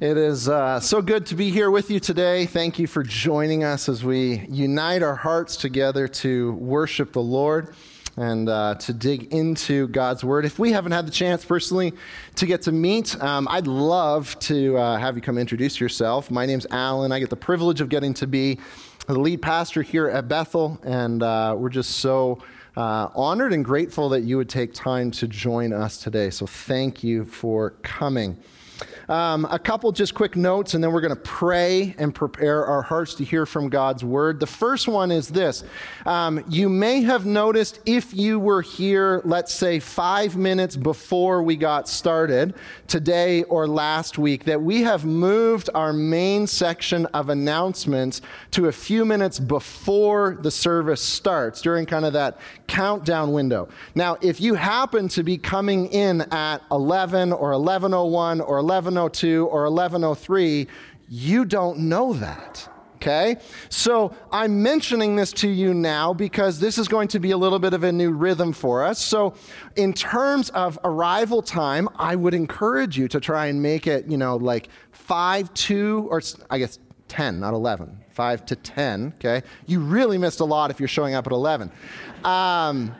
It is uh, so good to be here with you today. Thank you for joining us as we unite our hearts together to worship the Lord and uh, to dig into God's Word. If we haven't had the chance personally to get to meet, um, I'd love to uh, have you come introduce yourself. My name's Alan. I get the privilege of getting to be the lead pastor here at Bethel, and uh, we're just so. Uh, honored and grateful that you would take time to join us today. So, thank you for coming. Um, a couple just quick notes, and then we're going to pray and prepare our hearts to hear from God's word. The first one is this um, You may have noticed if you were here, let's say five minutes before we got started, today or last week, that we have moved our main section of announcements to a few minutes before the service starts, during kind of that countdown window. Now, if you happen to be coming in at 11 or 1101 or 1102 or 1103, you don't know that. Okay? So I'm mentioning this to you now because this is going to be a little bit of a new rhythm for us. So, in terms of arrival time, I would encourage you to try and make it, you know, like 5 2 or I guess 10, not 11. 5 to 10, okay? You really missed a lot if you're showing up at 11. Um,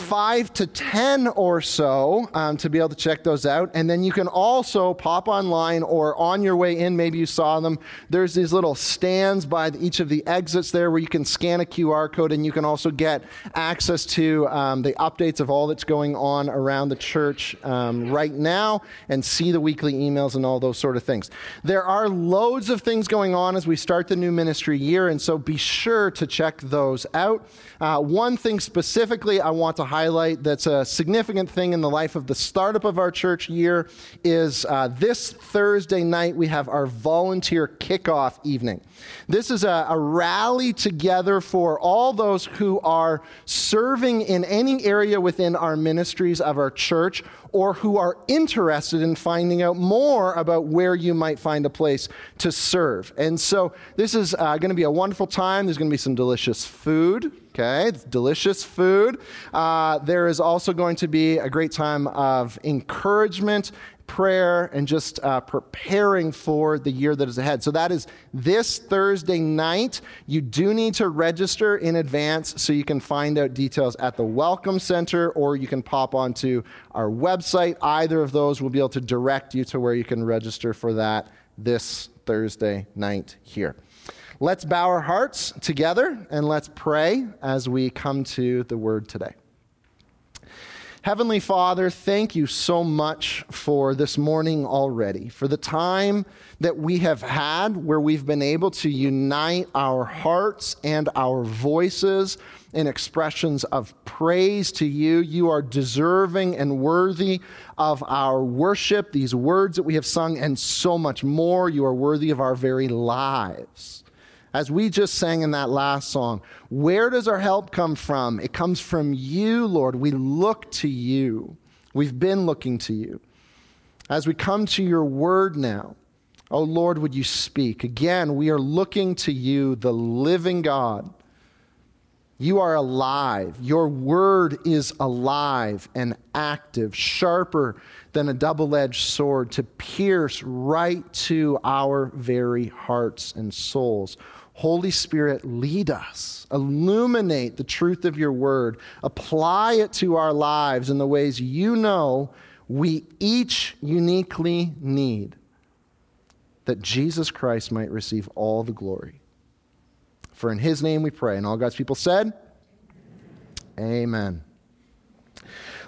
five to 10 or so um, to be able to check those out. And then you can also pop online or on your way in, maybe you saw them. There's these little stands by each of the exits there where you can scan a QR code and you can also get access to um, the updates of all that's going on around the church um, right now and see the weekly emails and all those sort of things. There are loads of things going on as we start the new ministry year, and so be sure to check those out. Uh, one thing specifically I want to highlight that's a significant thing in the life of the startup of our church year is uh, this Thursday night we have our volunteer kickoff evening. This is a, a rally together for all those who are serving in any area within our ministries of our church or who are interested in finding out more about where you might find a place to serve. And so this is uh, going to be a wonderful time. There's going to be some delicious food. Okay, it's delicious food. Uh, there is also going to be a great time of encouragement, prayer, and just uh, preparing for the year that is ahead. So that is this Thursday night. You do need to register in advance so you can find out details at the Welcome Center or you can pop onto our website. Either of those will be able to direct you to where you can register for that this Thursday night here. Let's bow our hearts together and let's pray as we come to the word today. Heavenly Father, thank you so much for this morning already, for the time that we have had where we've been able to unite our hearts and our voices in expressions of praise to you. You are deserving and worthy of our worship, these words that we have sung, and so much more. You are worthy of our very lives as we just sang in that last song, where does our help come from? It comes from you, Lord. We look to you. We've been looking to you. As we come to your word now, oh Lord, would you speak? Again, we are looking to you, the living God. You are alive. Your word is alive and active, sharper than a double edged sword to pierce right to our very hearts and souls. Holy Spirit, lead us, illuminate the truth of your word, apply it to our lives in the ways you know we each uniquely need, that Jesus Christ might receive all the glory. For in his name we pray. And all God's people said, Amen.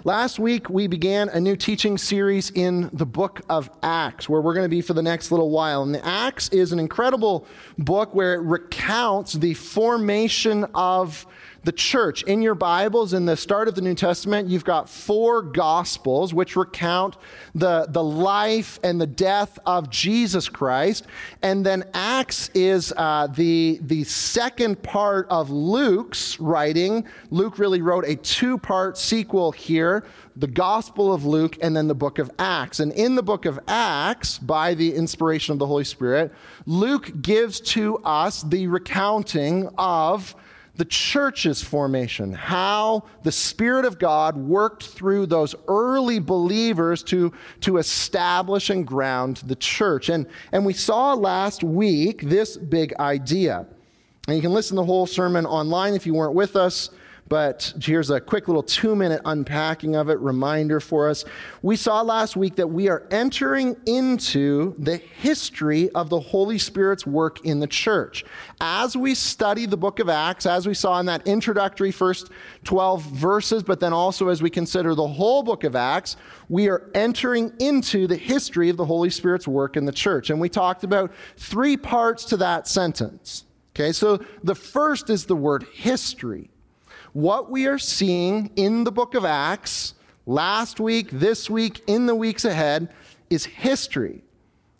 Last week, we began a new teaching series in the book of Acts, where we're going to be for the next little while. And the Acts is an incredible book where it recounts the formation of the church. In your Bibles, in the start of the New Testament, you've got four Gospels which recount the, the life and the death of Jesus Christ. And then Acts is uh, the, the second part of Luke's writing. Luke really wrote a two part sequel here the Gospel of Luke and then the book of Acts. And in the book of Acts, by the inspiration of the Holy Spirit, Luke gives to us the recounting of the church's formation, how the Spirit of God worked through those early believers to, to establish and ground the church. And, and we saw last week this big idea. And you can listen to the whole sermon online if you weren't with us. But here's a quick little two minute unpacking of it, reminder for us. We saw last week that we are entering into the history of the Holy Spirit's work in the church. As we study the book of Acts, as we saw in that introductory first 12 verses, but then also as we consider the whole book of Acts, we are entering into the history of the Holy Spirit's work in the church. And we talked about three parts to that sentence. Okay, so the first is the word history. What we are seeing in the book of Acts last week, this week, in the weeks ahead is history.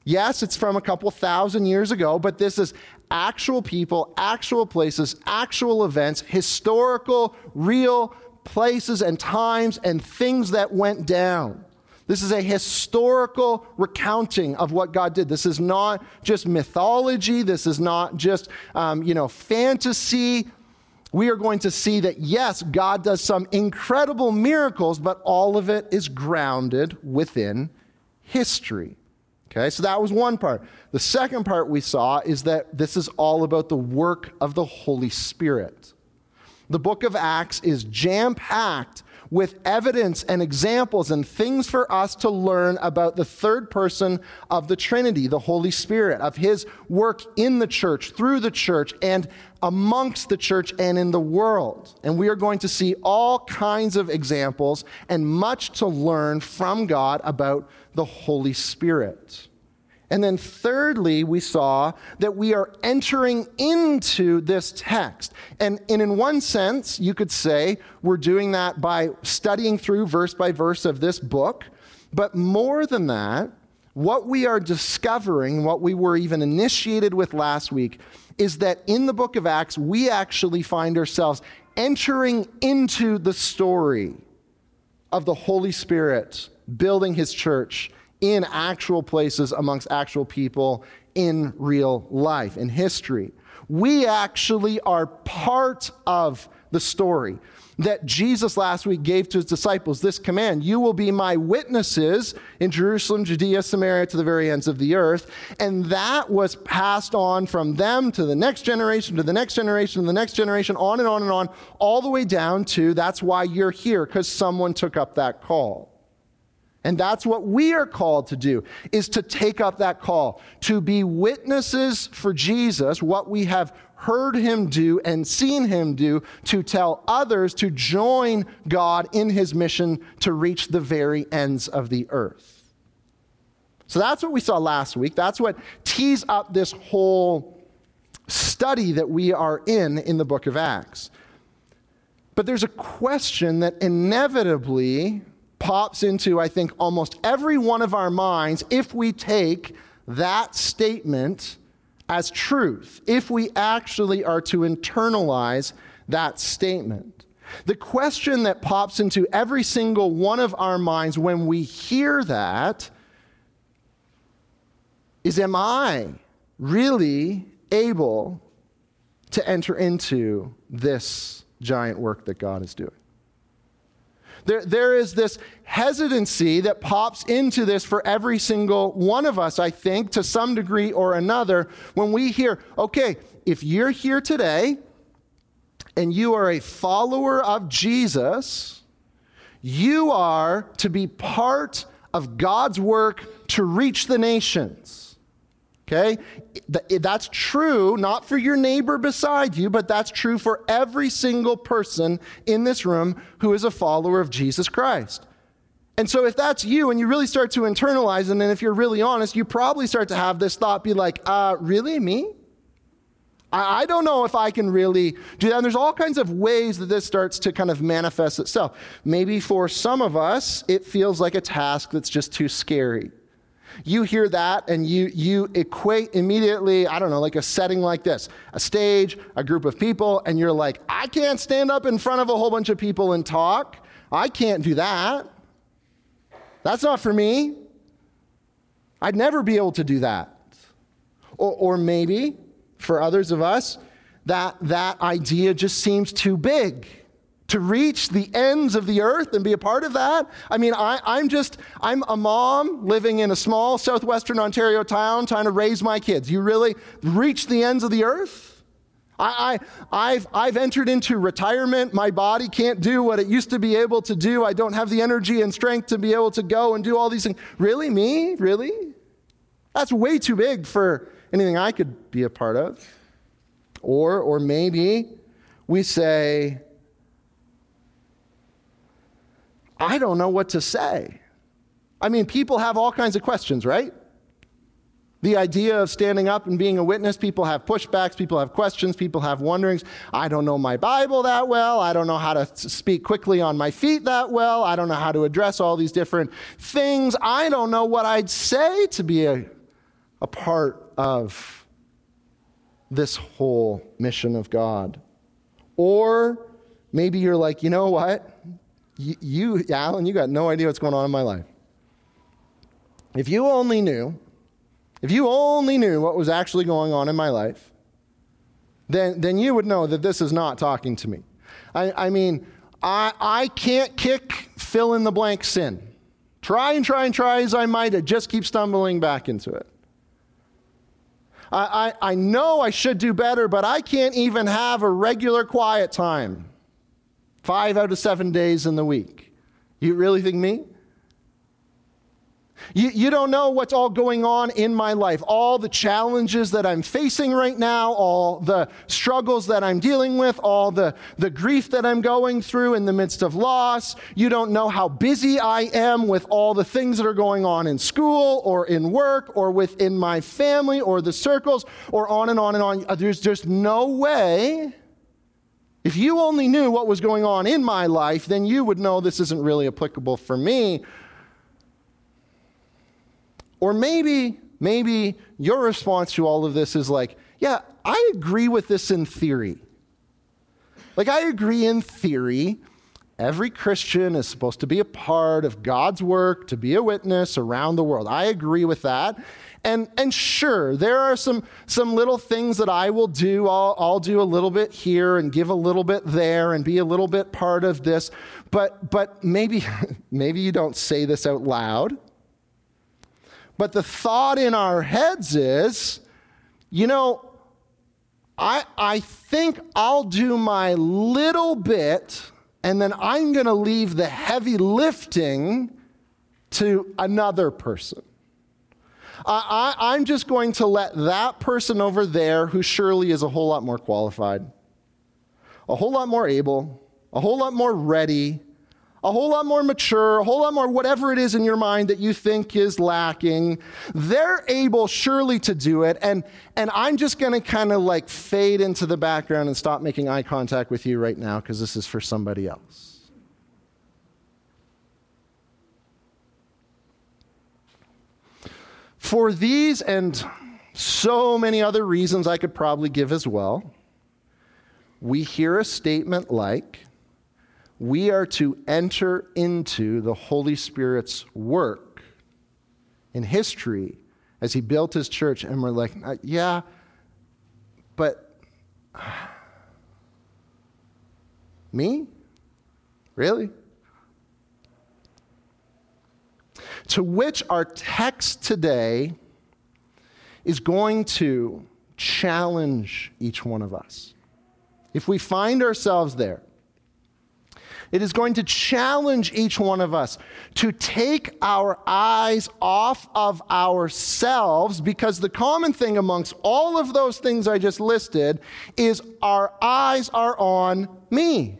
Yes, it's from a couple thousand years ago, but this is actual people, actual places, actual events, historical, real places and times and things that went down. This is a historical recounting of what God did. This is not just mythology. This is not just, um, you know, fantasy we are going to see that yes, God does some incredible miracles, but all of it is grounded within history. Okay, so that was one part. The second part we saw is that this is all about the work of the Holy Spirit. The book of Acts is jam packed with evidence and examples and things for us to learn about the third person of the Trinity, the Holy Spirit, of his work in the church, through the church, and amongst the church and in the world. And we are going to see all kinds of examples and much to learn from God about the Holy Spirit. And then, thirdly, we saw that we are entering into this text. And, and, in one sense, you could say we're doing that by studying through verse by verse of this book. But more than that, what we are discovering, what we were even initiated with last week, is that in the book of Acts, we actually find ourselves entering into the story of the Holy Spirit building his church in actual places amongst actual people in real life, in history. We actually are part of the story that Jesus last week gave to his disciples this command You will be my witnesses in Jerusalem, Judea, Samaria, to the very ends of the earth. And that was passed on from them to the next generation, to the next generation, to the next generation, on and on and on, all the way down to that's why you're here, because someone took up that call. And that's what we are called to do is to take up that call, to be witnesses for Jesus, what we have heard him do and seen him do, to tell others to join God in his mission to reach the very ends of the earth. So that's what we saw last week. That's what tees up this whole study that we are in in the book of Acts. But there's a question that inevitably pops into, I think, almost every one of our minds if we take that statement as truth, if we actually are to internalize that statement. The question that pops into every single one of our minds when we hear that is Am I really able to enter into this giant work that God is doing? There, there is this hesitancy that pops into this for every single one of us, I think, to some degree or another, when we hear, okay, if you're here today and you are a follower of Jesus, you are to be part of God's work to reach the nations. Okay? That's true, not for your neighbor beside you, but that's true for every single person in this room who is a follower of Jesus Christ. And so, if that's you and you really start to internalize, and then if you're really honest, you probably start to have this thought be like, uh, really, me? I, I don't know if I can really do that. And there's all kinds of ways that this starts to kind of manifest itself. Maybe for some of us, it feels like a task that's just too scary. You hear that and you, you equate immediately, I don't know, like a setting like this a stage, a group of people, and you're like, I can't stand up in front of a whole bunch of people and talk. I can't do that. That's not for me. I'd never be able to do that. Or, or maybe for others of us, that that idea just seems too big to reach the ends of the earth and be a part of that. I mean, I, am just, I'm a mom living in a small southwestern Ontario town trying to raise my kids. You really reach the ends of the earth? I, I, have I've entered into retirement. My body can't do what it used to be able to do. I don't have the energy and strength to be able to go and do all these things. Really? Me? Really? That's way too big for anything I could be a part of. Or, or maybe we say, I don't know what to say. I mean, people have all kinds of questions, right? The idea of standing up and being a witness, people have pushbacks, people have questions, people have wonderings. I don't know my Bible that well. I don't know how to speak quickly on my feet that well. I don't know how to address all these different things. I don't know what I'd say to be a, a part of this whole mission of God. Or maybe you're like, you know what? You, you, Alan, you got no idea what's going on in my life. If you only knew if you only knew what was actually going on in my life, then, then you would know that this is not talking to me. I, I mean, I, I can't kick fill in the blank sin. Try and try and try as I might, I just keep stumbling back into it. I, I, I know I should do better, but I can't even have a regular quiet time five out of seven days in the week. You really think me? You, you don't know what's all going on in my life, all the challenges that I'm facing right now, all the struggles that I'm dealing with, all the, the grief that I'm going through in the midst of loss. You don't know how busy I am with all the things that are going on in school or in work or within my family or the circles or on and on and on. There's just no way. If you only knew what was going on in my life, then you would know this isn't really applicable for me or maybe, maybe your response to all of this is like, yeah, I agree with this in theory. Like, I agree in theory. Every Christian is supposed to be a part of God's work, to be a witness around the world. I agree with that. And, and sure, there are some, some little things that I will do. I'll, I'll do a little bit here and give a little bit there and be a little bit part of this. But, but maybe, maybe you don't say this out loud. But the thought in our heads is, you know, I, I think I'll do my little bit and then I'm going to leave the heavy lifting to another person. I, I, I'm just going to let that person over there, who surely is a whole lot more qualified, a whole lot more able, a whole lot more ready, a whole lot more mature, a whole lot more whatever it is in your mind that you think is lacking. They're able surely to do it. And, and I'm just going to kind of like fade into the background and stop making eye contact with you right now because this is for somebody else. For these and so many other reasons I could probably give as well, we hear a statement like, we are to enter into the Holy Spirit's work in history as he built his church. And we're like, uh, yeah, but me? Really? To which our text today is going to challenge each one of us. If we find ourselves there, it is going to challenge each one of us to take our eyes off of ourselves because the common thing amongst all of those things I just listed is our eyes are on me.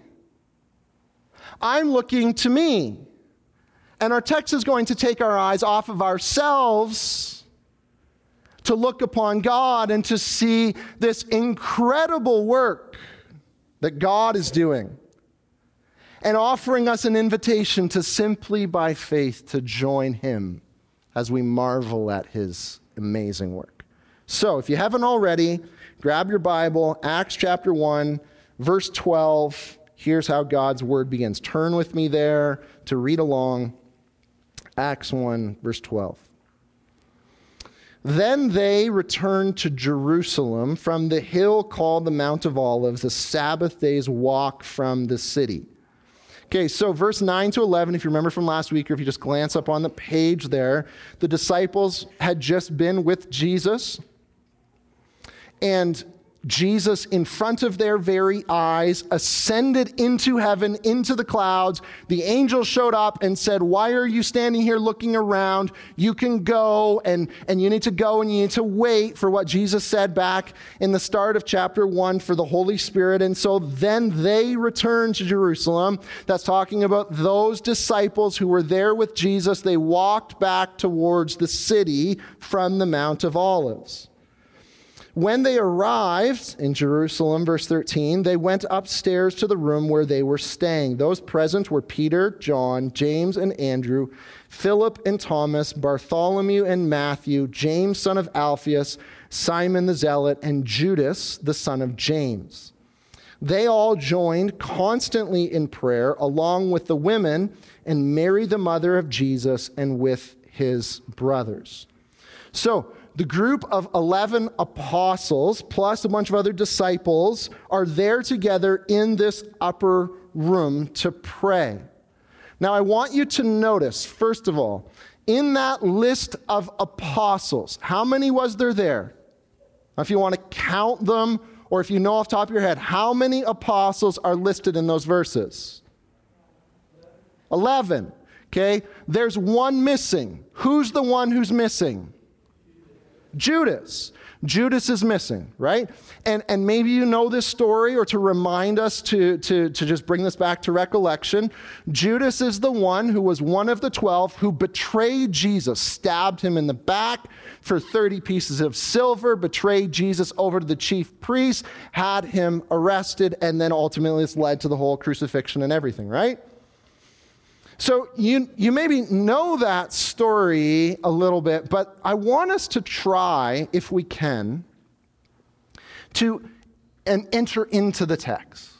I'm looking to me. And our text is going to take our eyes off of ourselves to look upon God and to see this incredible work that God is doing and offering us an invitation to simply by faith to join him as we marvel at his amazing work. So, if you haven't already, grab your Bible, Acts chapter 1, verse 12. Here's how God's word begins. Turn with me there to read along. Acts 1, verse 12. Then they returned to Jerusalem from the hill called the Mount of Olives, a Sabbath day's walk from the city. Okay, so verse 9 to 11, if you remember from last week, or if you just glance up on the page there, the disciples had just been with Jesus. And Jesus, in front of their very eyes, ascended into heaven, into the clouds. The angel showed up and said, Why are you standing here looking around? You can go, and, and you need to go and you need to wait for what Jesus said back in the start of chapter 1 for the Holy Spirit. And so then they returned to Jerusalem. That's talking about those disciples who were there with Jesus. They walked back towards the city from the Mount of Olives. When they arrived in Jerusalem, verse 13, they went upstairs to the room where they were staying. Those present were Peter, John, James, and Andrew, Philip and Thomas, Bartholomew and Matthew, James, son of Alphaeus, Simon the Zealot, and Judas, the son of James. They all joined constantly in prayer, along with the women and Mary, the mother of Jesus, and with his brothers. So, the group of 11 apostles plus a bunch of other disciples are there together in this upper room to pray. Now, I want you to notice, first of all, in that list of apostles, how many was there there? If you want to count them, or if you know off top of your head, how many apostles are listed in those verses? 11. Okay, there's one missing. Who's the one who's missing? Judas. Judas is missing, right? And, and maybe you know this story, or to remind us to, to, to just bring this back to recollection, Judas is the one who was one of the 12 who betrayed Jesus, stabbed him in the back for 30 pieces of silver, betrayed Jesus over to the chief priest, had him arrested, and then ultimately this led to the whole crucifixion and everything, right? So you, you maybe know that story a little bit, but I want us to try, if we can, to and enter into the text.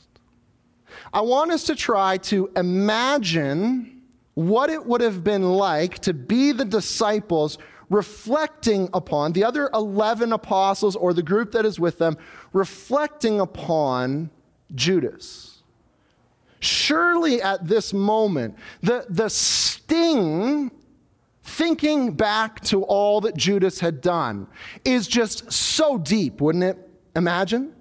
I want us to try to imagine what it would have been like to be the disciples reflecting upon the other 11 apostles or the group that is with them, reflecting upon Judas. Surely at this moment, the, the sting, thinking back to all that Judas had done, is just so deep, wouldn't it? Imagine?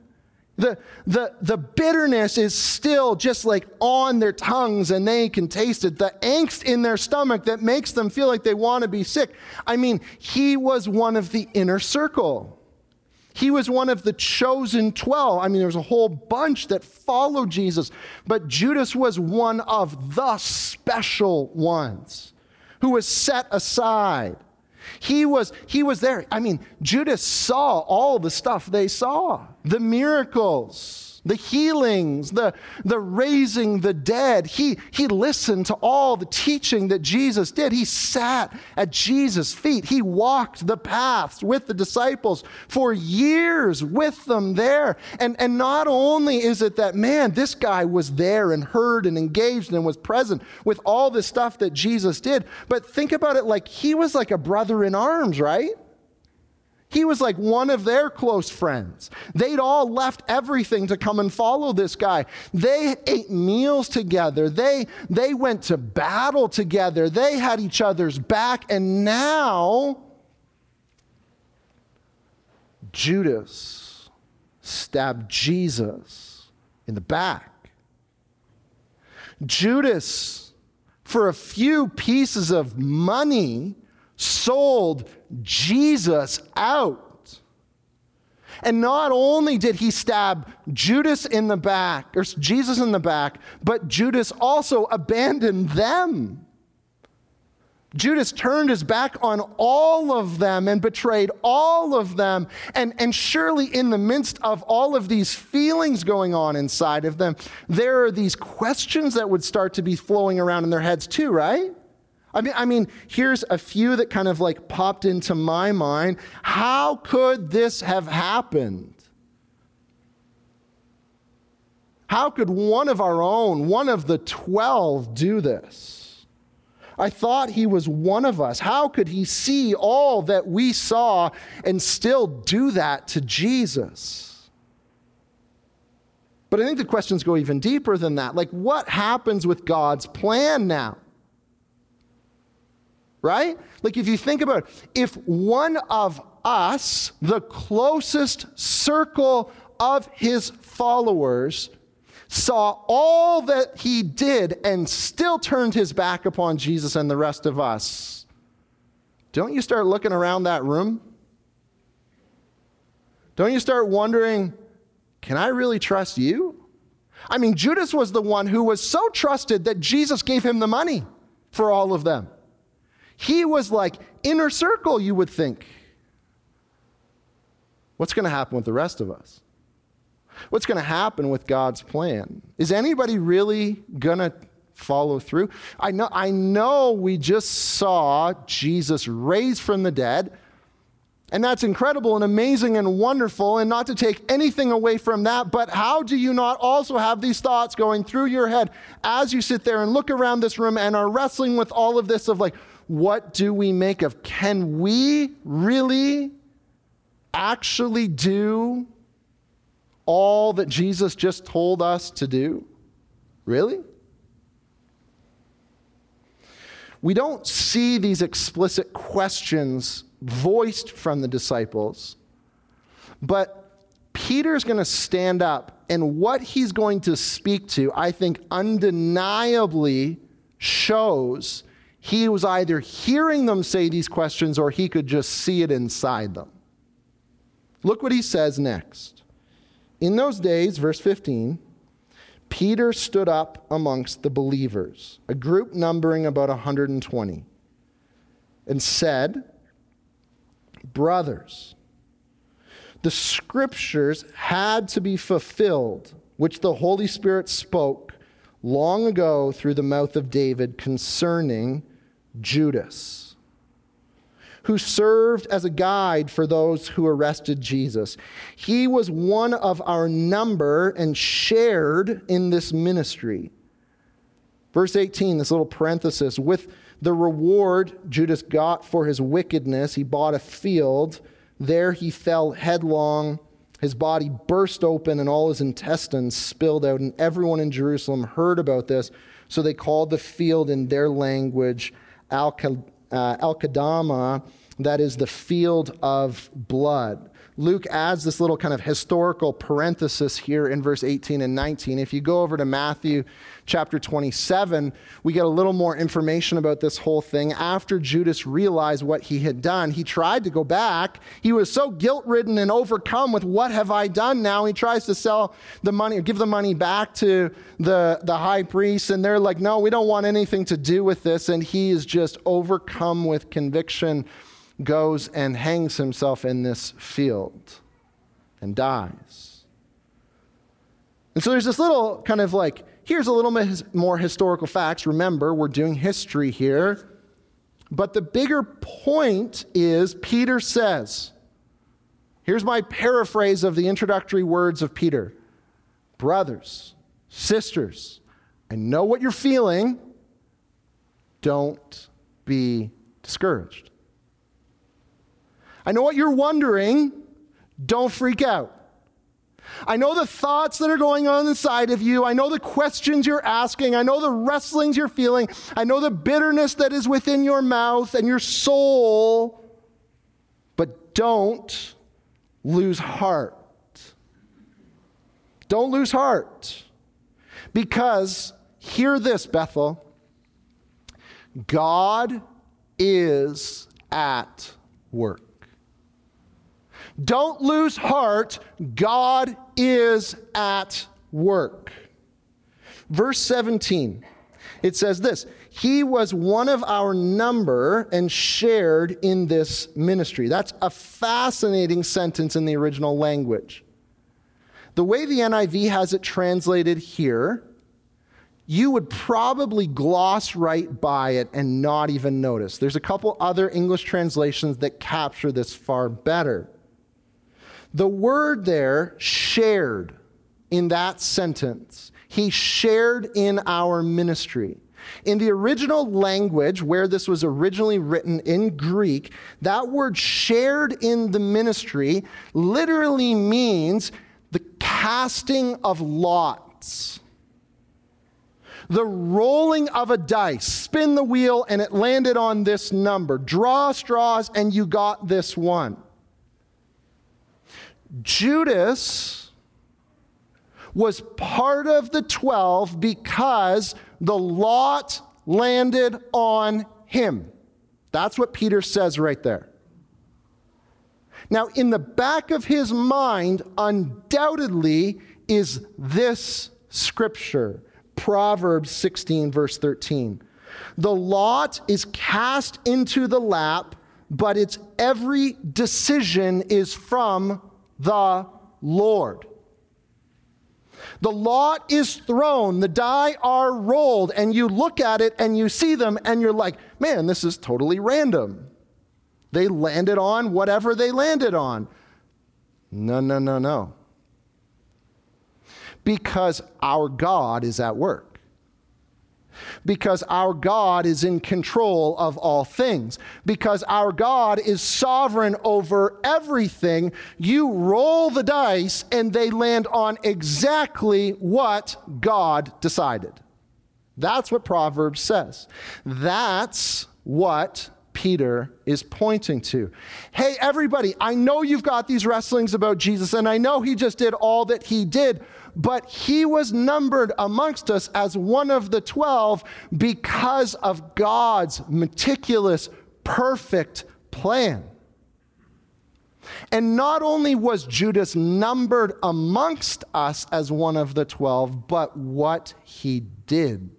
The, the, the bitterness is still just like on their tongues and they can taste it. The angst in their stomach that makes them feel like they want to be sick. I mean, he was one of the inner circle. He was one of the chosen 12. I mean, there was a whole bunch that followed Jesus, but Judas was one of the special ones who was set aside. He was, he was there. I mean, Judas saw all the stuff they saw the miracles the healings, the, the raising the dead. He, he listened to all the teaching that Jesus did. He sat at Jesus' feet. He walked the paths with the disciples for years with them there. And, and not only is it that, man, this guy was there and heard and engaged and was present with all the stuff that Jesus did, but think about it like he was like a brother in arms, right? He was like one of their close friends. They'd all left everything to come and follow this guy. They ate meals together. They, they went to battle together. They had each other's back. And now, Judas stabbed Jesus in the back. Judas, for a few pieces of money, sold Jesus out. And not only did he stab Judas in the back, or Jesus in the back, but Judas also abandoned them. Judas turned his back on all of them and betrayed all of them. And, and surely, in the midst of all of these feelings going on inside of them, there are these questions that would start to be flowing around in their heads, too, right? I mean, I mean, here's a few that kind of like popped into my mind. How could this have happened? How could one of our own, one of the 12, do this? I thought he was one of us. How could he see all that we saw and still do that to Jesus? But I think the questions go even deeper than that. Like, what happens with God's plan now? Right? Like, if you think about it, if one of us, the closest circle of his followers, saw all that he did and still turned his back upon Jesus and the rest of us, don't you start looking around that room? Don't you start wondering, can I really trust you? I mean, Judas was the one who was so trusted that Jesus gave him the money for all of them. He was like inner circle, you would think. What's going to happen with the rest of us? What's going to happen with God's plan? Is anybody really going to follow through? I know, I know we just saw Jesus raised from the dead. And that's incredible and amazing and wonderful, and not to take anything away from that. But how do you not also have these thoughts going through your head as you sit there and look around this room and are wrestling with all of this of like, what do we make of? Can we really actually do all that Jesus just told us to do? Really? We don't see these explicit questions voiced from the disciples, but Peter's going to stand up, and what he's going to speak to, I think, undeniably shows he was either hearing them say these questions or he could just see it inside them. Look what he says next. In those days, verse 15, Peter stood up amongst the believers, a group numbering about 120, and said, Brothers, the scriptures had to be fulfilled, which the Holy Spirit spoke long ago through the mouth of David concerning Judas who served as a guide for those who arrested Jesus. He was one of our number and shared in this ministry. Verse 18, this little parenthesis with the reward Judas got for his wickedness, he bought a field. There he fell headlong. His body burst open and all his intestines spilled out, and everyone in Jerusalem heard about this. So they called the field in their language Al uh, Akeldama, that is the field of blood. Luke adds this little kind of historical parenthesis here in verse 18 and 19. If you go over to Matthew chapter 27, we get a little more information about this whole thing. After Judas realized what he had done, he tried to go back. He was so guilt ridden and overcome with what have I done now? He tries to sell the money or give the money back to the, the high priest, and they're like, no, we don't want anything to do with this. And he is just overcome with conviction goes and hangs himself in this field and dies. And so there's this little kind of like, here's a little more historical facts. Remember, we're doing history here. But the bigger point is Peter says, here's my paraphrase of the introductory words of Peter Brothers, sisters, I know what you're feeling. Don't be discouraged. I know what you're wondering. Don't freak out. I know the thoughts that are going on inside of you. I know the questions you're asking. I know the wrestlings you're feeling. I know the bitterness that is within your mouth and your soul. But don't lose heart. Don't lose heart. Because, hear this, Bethel God is at work. Don't lose heart. God is at work. Verse 17, it says this He was one of our number and shared in this ministry. That's a fascinating sentence in the original language. The way the NIV has it translated here, you would probably gloss right by it and not even notice. There's a couple other English translations that capture this far better. The word there, shared, in that sentence, he shared in our ministry. In the original language, where this was originally written in Greek, that word shared in the ministry literally means the casting of lots. The rolling of a dice, spin the wheel, and it landed on this number. Draw straws, and you got this one. Judas was part of the 12 because the lot landed on him. That's what Peter says right there. Now, in the back of his mind, undoubtedly, is this scripture Proverbs 16, verse 13. The lot is cast into the lap, but its every decision is from the Lord. The lot is thrown, the die are rolled, and you look at it and you see them, and you're like, man, this is totally random. They landed on whatever they landed on. No, no, no, no. Because our God is at work because our God is in control of all things, because our God is sovereign over everything. You roll the dice and they land on exactly what God decided. That's what Proverbs says. That's what Peter is pointing to. Hey, everybody, I know you've got these wrestlings about Jesus, and I know he just did all that he did, but he was numbered amongst us as one of the 12 because of God's meticulous, perfect plan. And not only was Judas numbered amongst us as one of the 12, but what he did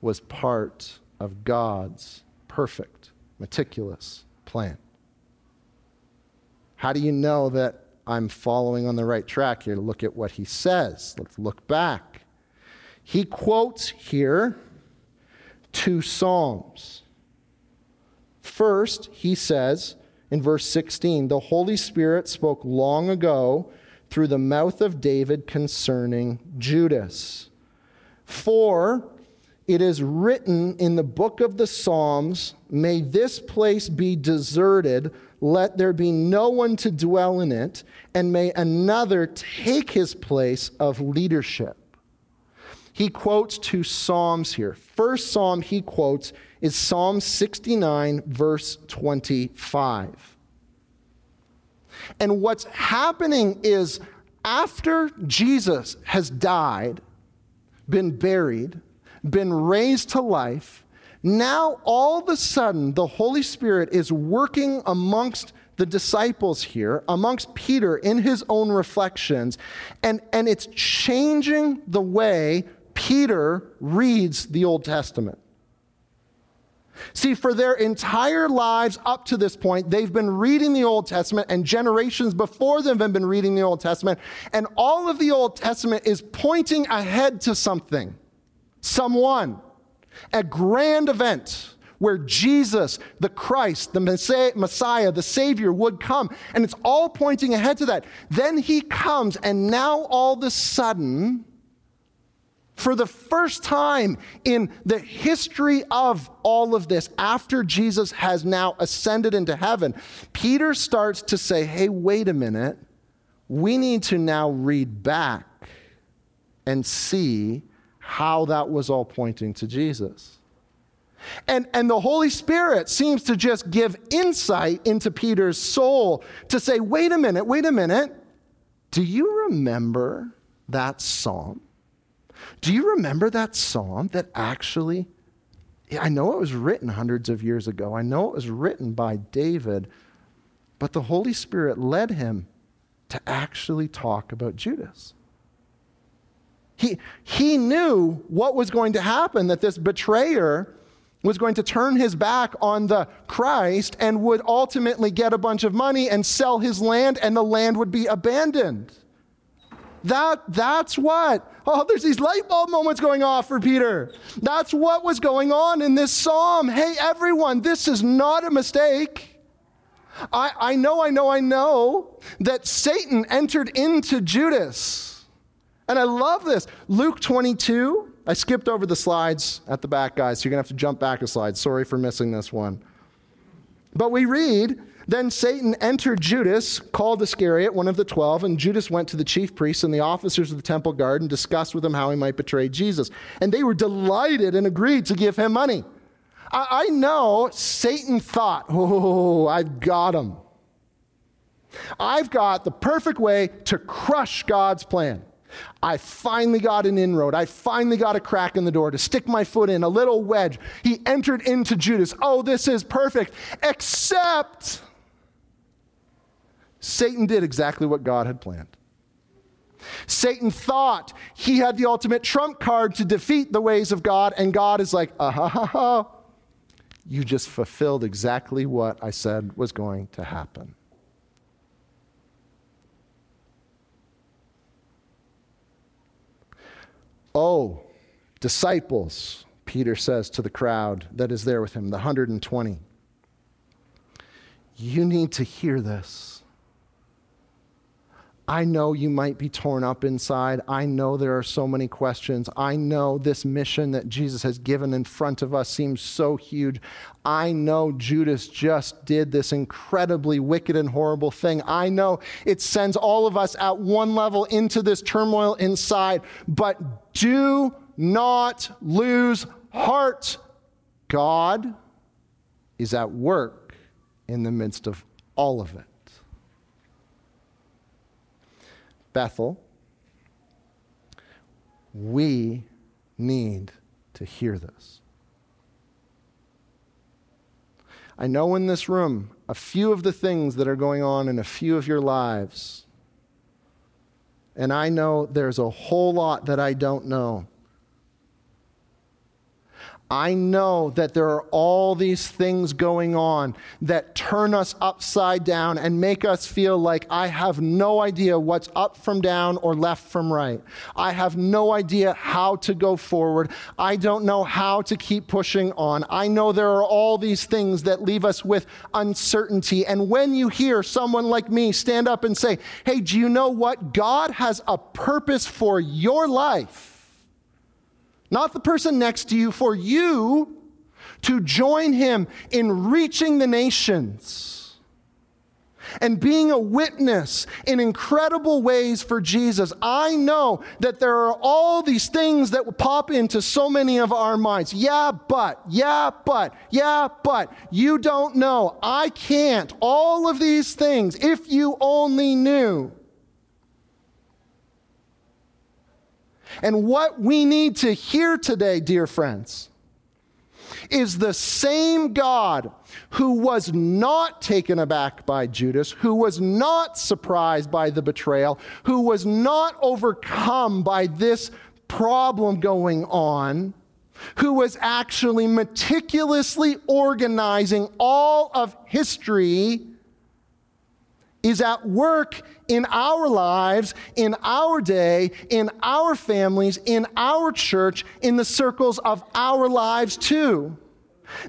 was part of God's perfect, meticulous plan. How do you know that I'm following on the right track here. Look at what he says. Let's look back. He quotes here two Psalms. First, he says in verse 16, the Holy Spirit spoke long ago through the mouth of David concerning Judas. For it is written in the book of the Psalms, May this place be deserted let there be no one to dwell in it, and may another take his place of leadership. He quotes two Psalms here. First Psalm he quotes is Psalm 69, verse 25. And what's happening is after Jesus has died, been buried, been raised to life, now, all of a sudden, the Holy Spirit is working amongst the disciples here, amongst Peter in his own reflections, and, and it's changing the way Peter reads the Old Testament. See, for their entire lives up to this point, they've been reading the Old Testament, and generations before them have been reading the Old Testament, and all of the Old Testament is pointing ahead to something, someone a grand event where Jesus, the Christ, the Messiah, the Savior would come. And it's all pointing ahead to that. Then he comes, and now all of a sudden, for the first time in the history of all of this, after Jesus has now ascended into heaven, Peter starts to say, hey, wait a minute. We need to now read back and see how that was all pointing to Jesus. And, and the Holy Spirit seems to just give insight into Peter's soul to say, wait a minute, wait a minute. Do you remember that psalm? Do you remember that psalm that actually, I know it was written hundreds of years ago, I know it was written by David, but the Holy Spirit led him to actually talk about Judas. He, he knew what was going to happen, that this betrayer was going to turn his back on the Christ and would ultimately get a bunch of money and sell his land, and the land would be abandoned. That, that's what. Oh, there's these light bulb moments going off for Peter. That's what was going on in this psalm. Hey, everyone, this is not a mistake. I, I know, I know, I know that Satan entered into Judas and I love this. Luke 22, I skipped over the slides at the back, guys, so you're going to have to jump back a slide. Sorry for missing this one. But we read then Satan entered Judas, called Iscariot, one of the twelve, and Judas went to the chief priests and the officers of the temple guard and discussed with them how he might betray Jesus. And they were delighted and agreed to give him money. I, I know Satan thought, oh, I've got him. I've got the perfect way to crush God's plan. I finally got an inroad. I finally got a crack in the door to stick my foot in, a little wedge. He entered into Judas. Oh, this is perfect. Except Satan did exactly what God had planned. Satan thought he had the ultimate trump card to defeat the ways of God, and God is like, ah ha ha ha. You just fulfilled exactly what I said was going to happen. Oh, disciples, Peter says to the crowd that is there with him, the 120. You need to hear this. I know you might be torn up inside. I know there are so many questions. I know this mission that Jesus has given in front of us seems so huge. I know Judas just did this incredibly wicked and horrible thing. I know it sends all of us at one level into this turmoil inside. But do not lose heart. God is at work in the midst of all of it. Bethel, we need to hear this. I know in this room a few of the things that are going on in a few of your lives. And I know there's a whole lot that I don't know. I know that there are all these things going on that turn us upside down and make us feel like I have no idea what's up from down or left from right. I have no idea how to go forward. I don't know how to keep pushing on. I know there are all these things that leave us with uncertainty. And when you hear someone like me stand up and say, Hey, do you know what? God has a purpose for your life not the person next to you, for you to join him in reaching the nations and being a witness in incredible ways for Jesus. I know that there are all these things that will pop into so many of our minds. Yeah, but, yeah, but, yeah, but, you don't know. I can't. All of these things, if you only knew. And what we need to hear today, dear friends, is the same God who was not taken aback by Judas, who was not surprised by the betrayal, who was not overcome by this problem going on, who was actually meticulously organizing all of history is at work in our lives, in our day, in our families, in our church, in the circles of our lives too.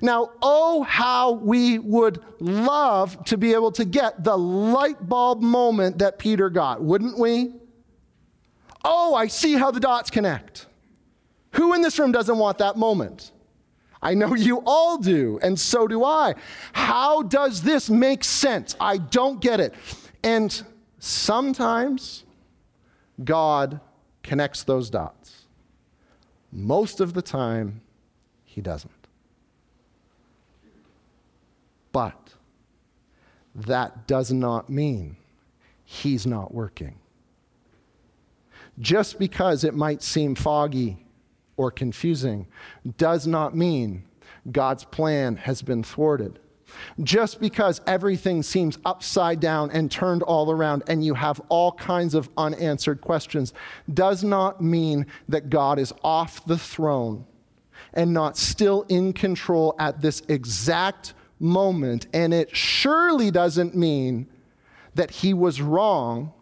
Now, oh, how we would love to be able to get the light bulb moment that Peter got, wouldn't we? Oh, I see how the dots connect. Who in this room doesn't want that moment? I know you all do, and so do I. How does this make sense? I don't get it. And sometimes God connects those dots. Most of the time, He doesn't. But that does not mean He's not working. Just because it might seem foggy or confusing does not mean God's plan has been thwarted. Just because everything seems upside down and turned all around and you have all kinds of unanswered questions does not mean that God is off the throne and not still in control at this exact moment. And it surely doesn't mean that he was wrong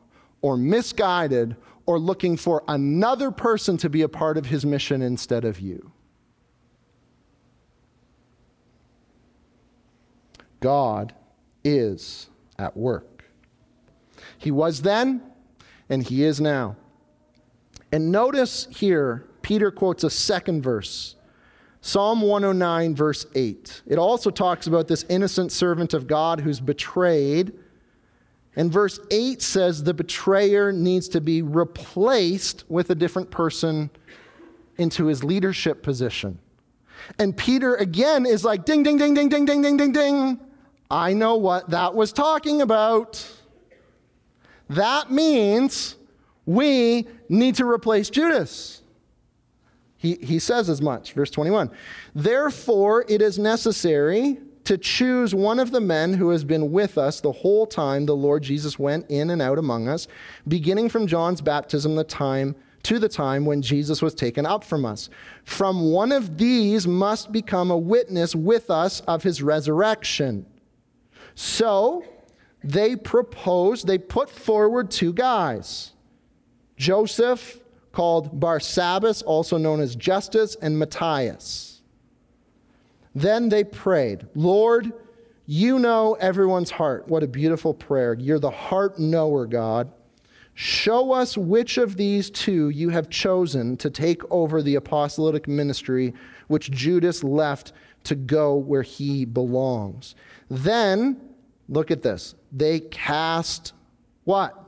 or misguided or looking for another person to be a part of his mission instead of you. God is at work. He was then, and He is now. And notice here, Peter quotes a second verse Psalm 109, verse 8. It also talks about this innocent servant of God who's betrayed. And verse 8 says the betrayer needs to be replaced with a different person into his leadership position. And Peter again is like, ding, ding, ding, ding, ding, ding, ding, ding, ding. I know what that was talking about. That means we need to replace Judas. He, he says as much. Verse 21 Therefore, it is necessary to choose one of the men who has been with us the whole time the Lord Jesus went in and out among us, beginning from John's baptism the time to the time when Jesus was taken up from us. From one of these must become a witness with us of his resurrection. So they proposed, they put forward two guys Joseph called Barsabbas, also known as Justus, and Matthias. Then they prayed, Lord, you know everyone's heart. What a beautiful prayer. You're the heart knower, God. Show us which of these two you have chosen to take over the apostolic ministry which Judas left to go where he belongs. Then, look at this. They cast what?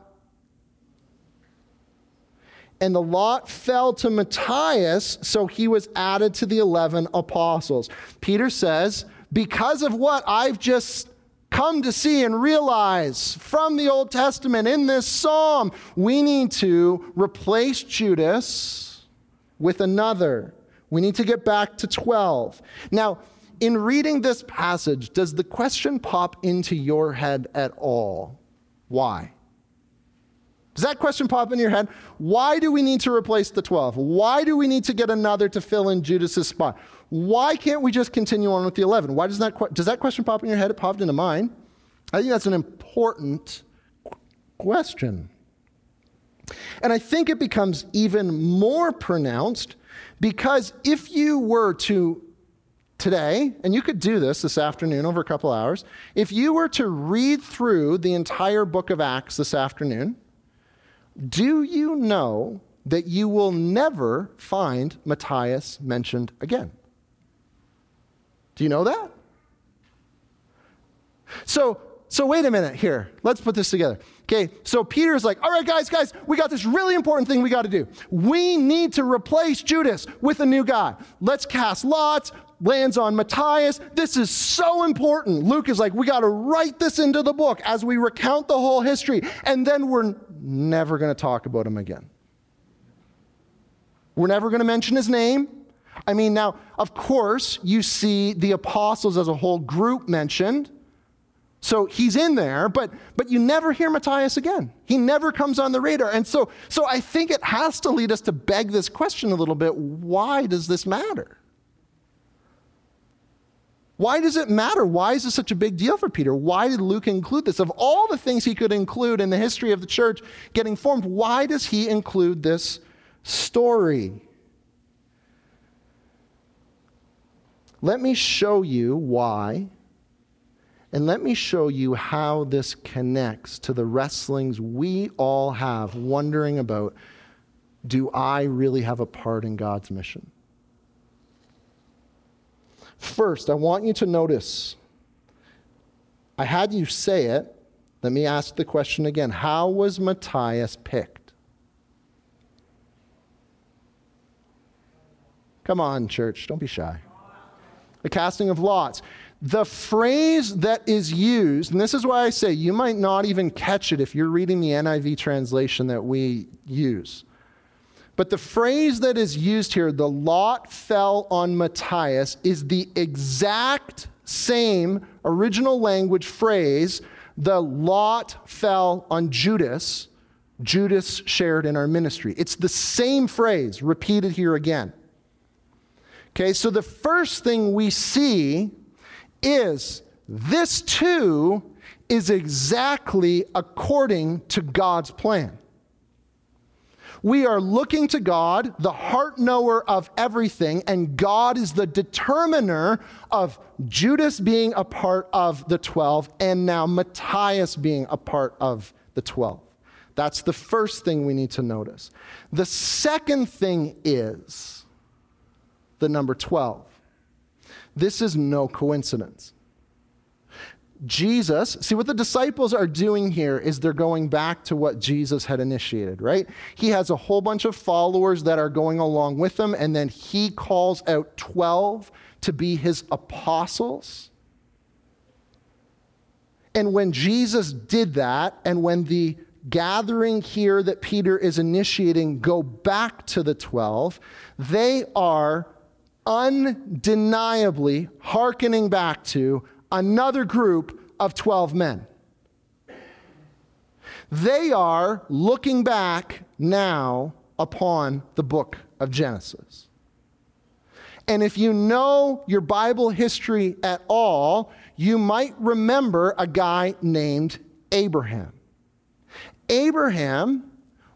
And the lot fell to Matthias, so he was added to the 11 apostles. Peter says, Because of what I've just come to see and realize from the Old Testament in this psalm, we need to replace Judas with another. We need to get back to 12. Now, in reading this passage, does the question pop into your head at all? Why? Does that question pop in your head? Why do we need to replace the 12? Why do we need to get another to fill in Judas's spot? Why can't we just continue on with the 11? Why does that, does that question pop in your head? It popped into mine. I think that's an important question. And I think it becomes even more pronounced because if you were to today, and you could do this this afternoon over a couple hours, if you were to read through the entire book of Acts this afternoon, do you know that you will never find Matthias mentioned again? Do you know that? So, so wait a minute here. Let's put this together. Okay, so Peter's like, all right, guys, guys, we got this really important thing we got to do. We need to replace Judas with a new guy. Let's cast lots lands on Matthias. This is so important. Luke is like, we got to write this into the book as we recount the whole history, and then we're never going to talk about him again. We're never going to mention his name. I mean, now, of course, you see the apostles as a whole group mentioned. So he's in there, but but you never hear Matthias again. He never comes on the radar. And so so I think it has to lead us to beg this question a little bit, why does this matter? Why does it matter? Why is this such a big deal for Peter? Why did Luke include this? Of all the things he could include in the history of the church getting formed, why does he include this story? Let me show you why, and let me show you how this connects to the wrestlings we all have wondering about do I really have a part in God's mission? First, I want you to notice, I had you say it. Let me ask the question again How was Matthias picked? Come on, church, don't be shy. The casting of lots. The phrase that is used, and this is why I say you might not even catch it if you're reading the NIV translation that we use. But the phrase that is used here, the lot fell on Matthias, is the exact same original language phrase, the lot fell on Judas. Judas shared in our ministry. It's the same phrase repeated here again. Okay, so the first thing we see is this too is exactly according to God's plan. We are looking to God, the heart knower of everything, and God is the determiner of Judas being a part of the 12 and now Matthias being a part of the 12. That's the first thing we need to notice. The second thing is the number 12. This is no coincidence. Jesus, see what the disciples are doing here is they're going back to what Jesus had initiated, right? He has a whole bunch of followers that are going along with him, and then he calls out 12 to be his apostles. And when Jesus did that, and when the gathering here that Peter is initiating go back to the 12, they are undeniably hearkening back to another group of 12 men. They are looking back now upon the book of Genesis. And if you know your Bible history at all, you might remember a guy named Abraham. Abraham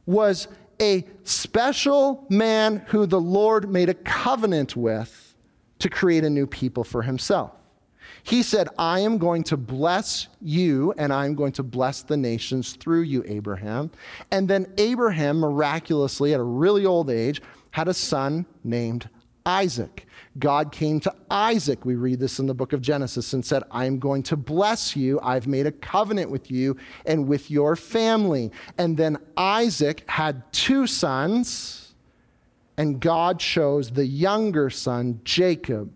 was a special man who the Lord made a covenant with to create a new people for himself. He said, I am going to bless you and I'm going to bless the nations through you, Abraham. And then Abraham, miraculously, at a really old age, had a son named Isaac. God came to Isaac, we read this in the book of Genesis, and said, I am going to bless you. I've made a covenant with you and with your family. And then Isaac had two sons, and God chose the younger son, Jacob.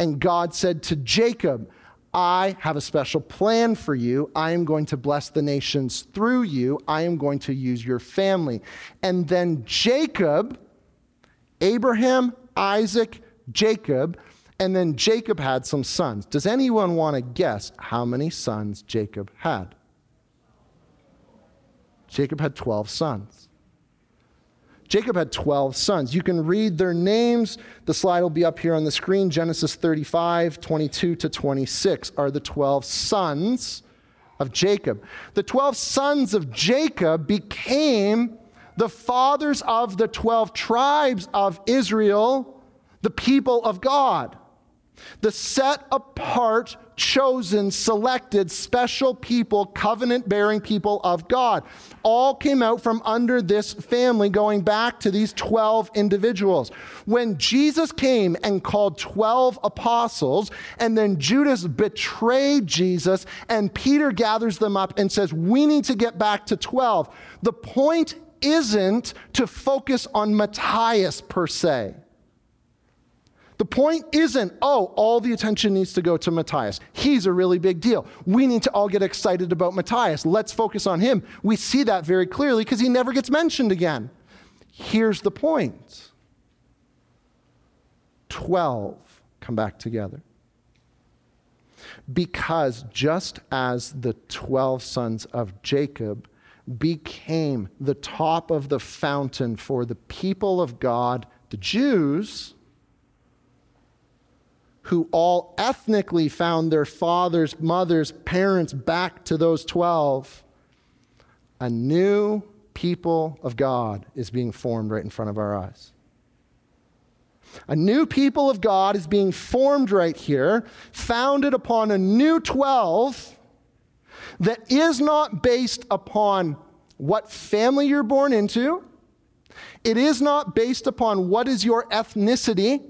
And God said to Jacob, I have a special plan for you. I am going to bless the nations through you. I am going to use your family. And then Jacob, Abraham, Isaac, Jacob, and then Jacob had some sons. Does anyone want to guess how many sons Jacob had? Jacob had 12 sons. Jacob had 12 sons. You can read their names. The slide will be up here on the screen. Genesis 35, 22 to 26 are the 12 sons of Jacob. The 12 sons of Jacob became the fathers of the 12 tribes of Israel, the people of God. The set apart, chosen, selected, special people, covenant bearing people of God. All came out from under this family, going back to these 12 individuals. When Jesus came and called 12 apostles, and then Judas betrayed Jesus, and Peter gathers them up and says, We need to get back to 12. The point isn't to focus on Matthias per se. The point isn't, oh, all the attention needs to go to Matthias. He's a really big deal. We need to all get excited about Matthias. Let's focus on him. We see that very clearly because he never gets mentioned again. Here's the point 12 come back together. Because just as the 12 sons of Jacob became the top of the fountain for the people of God, the Jews, who all ethnically found their fathers, mothers, parents back to those 12, a new people of God is being formed right in front of our eyes. A new people of God is being formed right here, founded upon a new 12 that is not based upon what family you're born into. It is not based upon what is your ethnicity.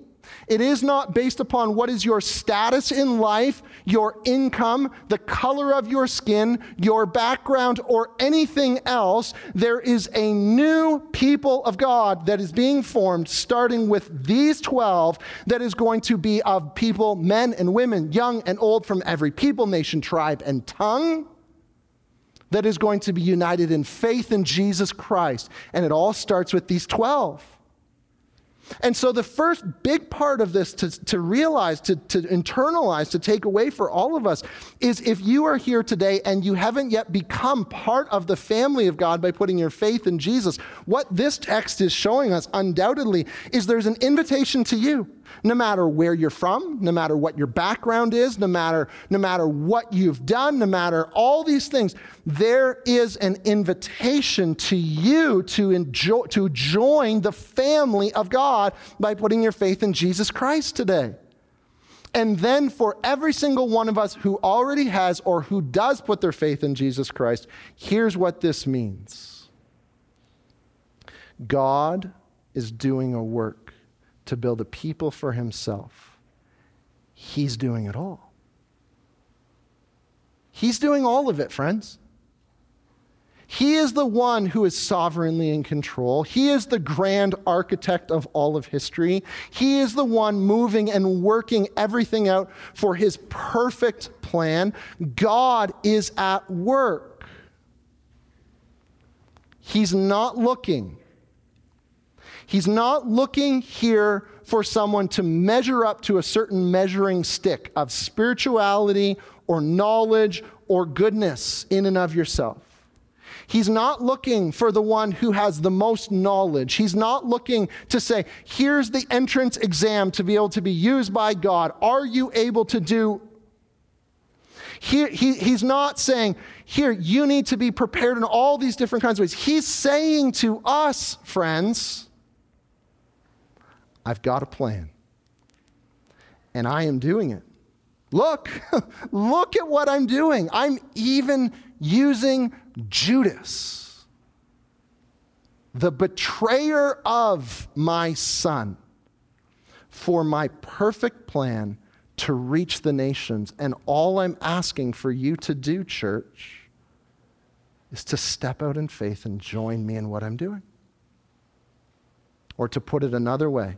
It is not based upon what is your status in life, your income, the color of your skin, your background, or anything else. There is a new people of God that is being formed, starting with these 12, that is going to be of people, men and women, young and old, from every people, nation, tribe, and tongue that is going to be united in faith in Jesus Christ. And it all starts with these 12. And so, the first big part of this to, to realize, to, to internalize, to take away for all of us is if you are here today and you haven't yet become part of the family of God by putting your faith in Jesus, what this text is showing us undoubtedly is there's an invitation to you no matter where you're from, no matter what your background is, no matter, no matter what you've done, no matter all these things, there is an invitation to you to, enjoy, to join the family of God by putting your faith in Jesus Christ today. And then for every single one of us who already has or who does put their faith in Jesus Christ, here's what this means God is doing a work to build a people for himself. He's doing it all. He's doing all of it, friends. He is the one who is sovereignly in control. He is the grand architect of all of history. He is the one moving and working everything out for his perfect plan. God is at work. He's not looking. He's not looking here for someone to measure up to a certain measuring stick of spirituality or knowledge or goodness in and of yourself. He's not looking for the one who has the most knowledge. He's not looking to say, here's the entrance exam to be able to be used by God. Are you able to do? He, he, he's not saying, here, you need to be prepared in all these different kinds of ways. He's saying to us, friends, I've got a plan, and I am doing it. Look, look at what I'm doing. I'm even using Judas, the betrayer of my son, for my perfect plan to reach the nations. And all I'm asking for you to do, church, is to step out in faith and join me in what I'm doing. Or to put it another way,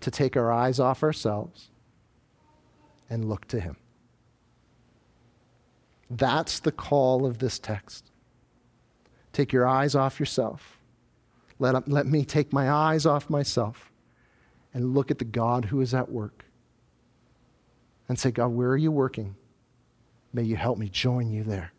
to take our eyes off ourselves and look to Him. That's the call of this text. Take your eyes off yourself. Let, um, let me take my eyes off myself and look at the God who is at work and say, God, where are you working? May you help me join you there.